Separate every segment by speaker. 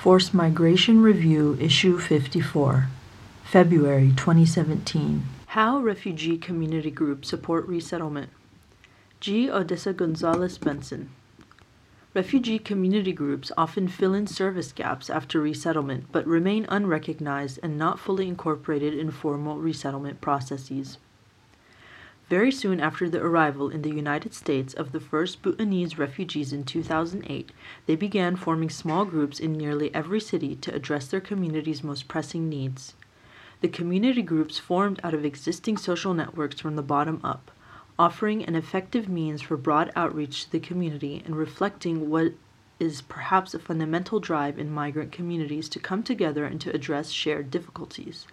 Speaker 1: Forced Migration Review, Issue 54, February 2017. How Refugee Community Groups Support Resettlement. G. Odessa Gonzalez Benson. Refugee community groups often fill in service gaps after resettlement but remain unrecognized and not fully incorporated in formal resettlement processes. Very soon after the arrival in the United States of the first Bhutanese refugees in 2008, they began forming small groups in nearly every city to address their community's most pressing needs. The community groups formed out of existing social networks from the bottom up, offering an effective means for broad outreach to the community and reflecting what is perhaps a fundamental drive in migrant communities to come together and to address shared difficulties.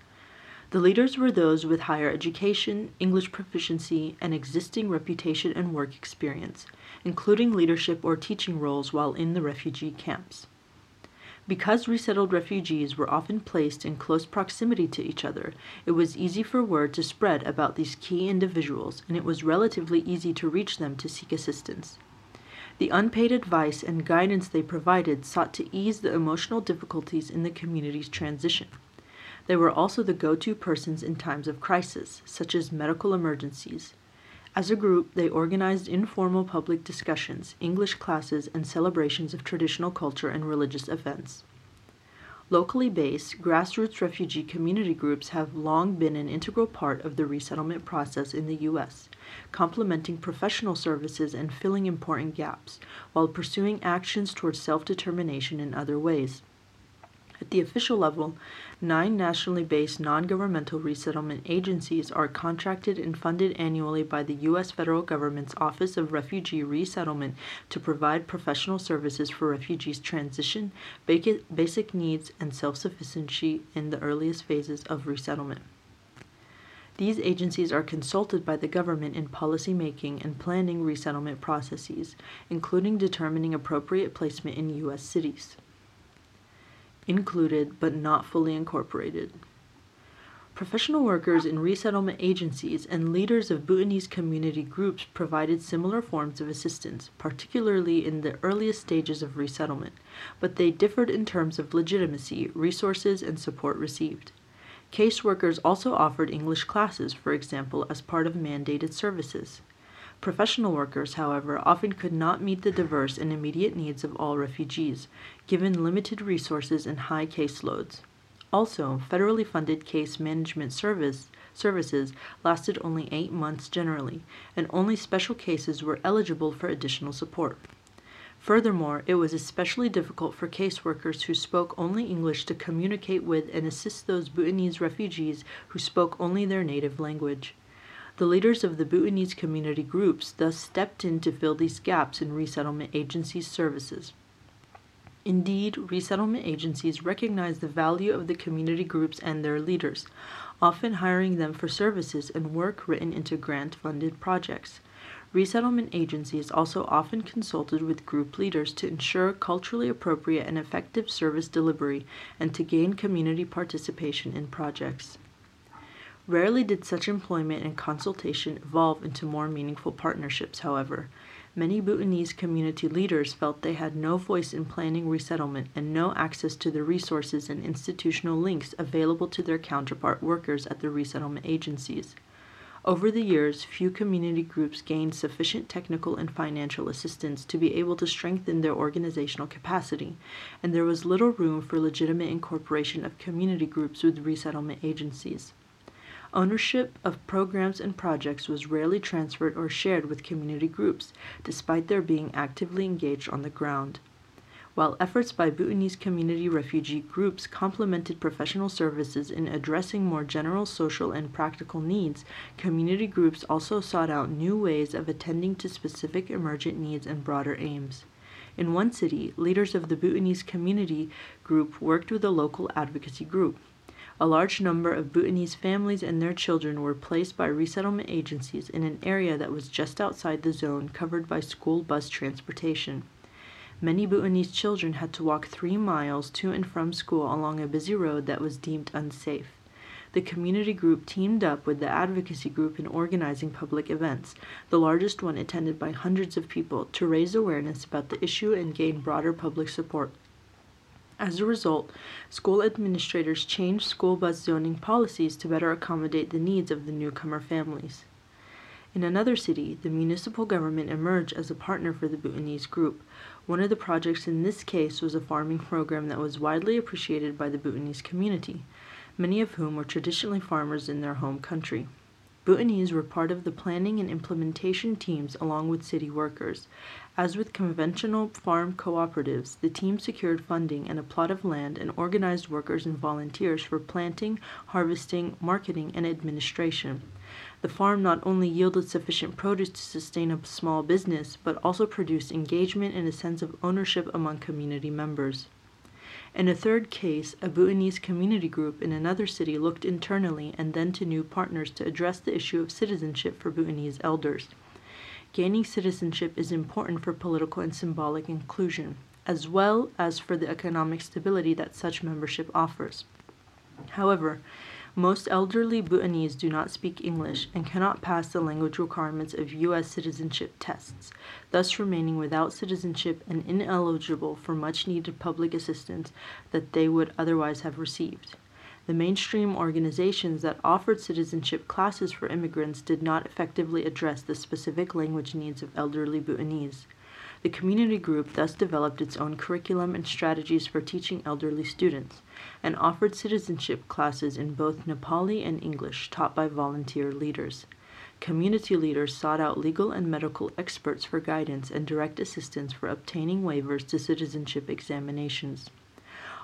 Speaker 1: The leaders were those with higher education, English proficiency, and existing reputation and work experience, including leadership or teaching roles while in the refugee camps. Because resettled refugees were often placed in close proximity to each other, it was easy for word to spread about these key individuals, and it was relatively easy to reach them to seek assistance. The unpaid advice and guidance they provided sought to ease the emotional difficulties in the community's transition. They were also the go to persons in times of crisis, such as medical emergencies. As a group, they organized informal public discussions, English classes, and celebrations of traditional culture and religious events. Locally based, grassroots refugee community groups have long been an integral part of the resettlement process in the U.S., complementing professional services and filling important gaps, while pursuing actions towards self determination in other ways. At the official level, nine nationally based non governmental resettlement agencies are contracted and funded annually by the U.S. federal government's Office of Refugee Resettlement to provide professional services for refugees' transition, basic needs, and self sufficiency in the earliest phases of resettlement. These agencies are consulted by the government in policy making and planning resettlement processes, including determining appropriate placement in U.S. cities included but not fully incorporated. Professional workers in resettlement agencies and leaders of Bhutanese community groups provided similar forms of assistance, particularly in the earliest stages of resettlement, but they differed in terms of legitimacy, resources, and support received. Caseworkers also offered English classes, for example, as part of mandated services. Professional workers, however, often could not meet the diverse and immediate needs of all refugees, given limited resources and high caseloads. Also, federally funded case management service services lasted only eight months generally, and only special cases were eligible for additional support. Furthermore, it was especially difficult for caseworkers who spoke only English to communicate with and assist those Bhutanese refugees who spoke only their native language. The leaders of the Bhutanese community groups thus stepped in to fill these gaps in resettlement agencies' services. Indeed, resettlement agencies recognize the value of the community groups and their leaders, often hiring them for services and work written into grant funded projects. Resettlement agencies also often consulted with group leaders to ensure culturally appropriate and effective service delivery and to gain community participation in projects. Rarely did such employment and consultation evolve into more meaningful partnerships, however. Many Bhutanese community leaders felt they had no voice in planning resettlement and no access to the resources and institutional links available to their counterpart workers at the resettlement agencies. Over the years, few community groups gained sufficient technical and financial assistance to be able to strengthen their organizational capacity, and there was little room for legitimate incorporation of community groups with resettlement agencies. Ownership of programs and projects was rarely transferred or shared with community groups, despite their being actively engaged on the ground. While efforts by Bhutanese community refugee groups complemented professional services in addressing more general social and practical needs, community groups also sought out new ways of attending to specific emergent needs and broader aims. In one city, leaders of the Bhutanese community group worked with a local advocacy group. A large number of Bhutanese families and their children were placed by resettlement agencies in an area that was just outside the zone covered by school bus transportation. Many Bhutanese children had to walk three miles to and from school along a busy road that was deemed unsafe. The community group teamed up with the advocacy group in organizing public events, the largest one attended by hundreds of people, to raise awareness about the issue and gain broader public support. As a result, school administrators changed school bus zoning policies to better accommodate the needs of the newcomer families. In another city, the municipal government emerged as a partner for the Bhutanese group. One of the projects in this case was a farming program that was widely appreciated by the Bhutanese community, many of whom were traditionally farmers in their home country. Bhutanese were part of the planning and implementation teams along with city workers. As with conventional farm cooperatives, the team secured funding and a plot of land and organized workers and volunteers for planting, harvesting, marketing, and administration. The farm not only yielded sufficient produce to sustain a small business, but also produced engagement and a sense of ownership among community members. In a third case, a Bhutanese community group in another city looked internally and then to new partners to address the issue of citizenship for Bhutanese elders. Gaining citizenship is important for political and symbolic inclusion, as well as for the economic stability that such membership offers. However, most elderly Bhutanese do not speak English and cannot pass the language requirements of U.S. citizenship tests, thus remaining without citizenship and ineligible for much needed public assistance that they would otherwise have received. The mainstream organizations that offered citizenship classes for immigrants did not effectively address the specific language needs of elderly Bhutanese. The community group thus developed its own curriculum and strategies for teaching elderly students, and offered citizenship classes in both Nepali and English taught by volunteer leaders. Community leaders sought out legal and medical experts for guidance and direct assistance for obtaining waivers to citizenship examinations.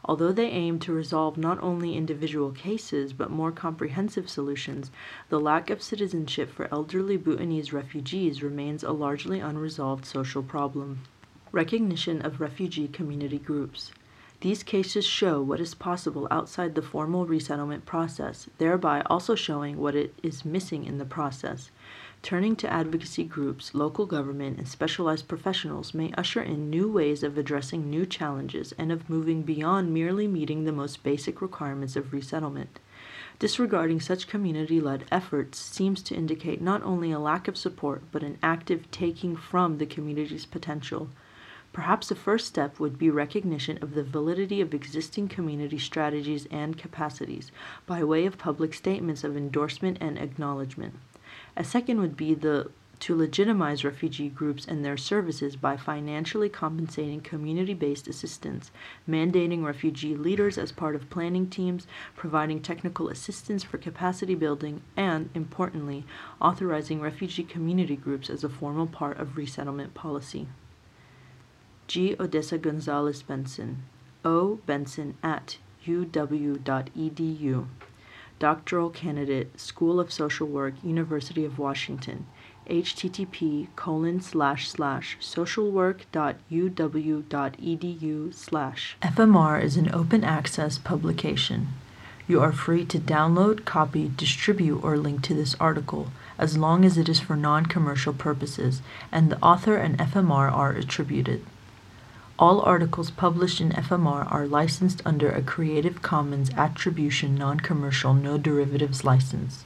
Speaker 1: Although they aim to resolve not only individual cases but more comprehensive solutions, the lack of citizenship for elderly Bhutanese refugees remains a largely unresolved social problem. Recognition of refugee community groups. These cases show what is possible outside the formal resettlement process, thereby also showing what it is missing in the process. Turning to advocacy groups, local government, and specialized professionals may usher in new ways of addressing new challenges and of moving beyond merely meeting the most basic requirements of resettlement. Disregarding such community led efforts seems to indicate not only a lack of support, but an active taking from the community's potential. Perhaps the first step would be recognition of the validity of existing community strategies and capacities by way of public statements of endorsement and acknowledgement. A second would be the to legitimize refugee groups and their services by financially compensating community based assistance, mandating refugee leaders as part of planning teams, providing technical assistance for capacity building, and, importantly, authorizing refugee community groups as a formal part of resettlement policy. G. Odessa Gonzalez Benson, O. Benson at uw.edu doctoral candidate, School of Social Work, University of Washington, http colon slash slash socialwork.uw.edu slash. FMR is an open access publication. You are free to download, copy, distribute, or link to this article as long as it is for non commercial purposes and the author and FMR are attributed. All articles published in FMR are licensed under a Creative Commons Attribution Non-Commercial No Derivatives license.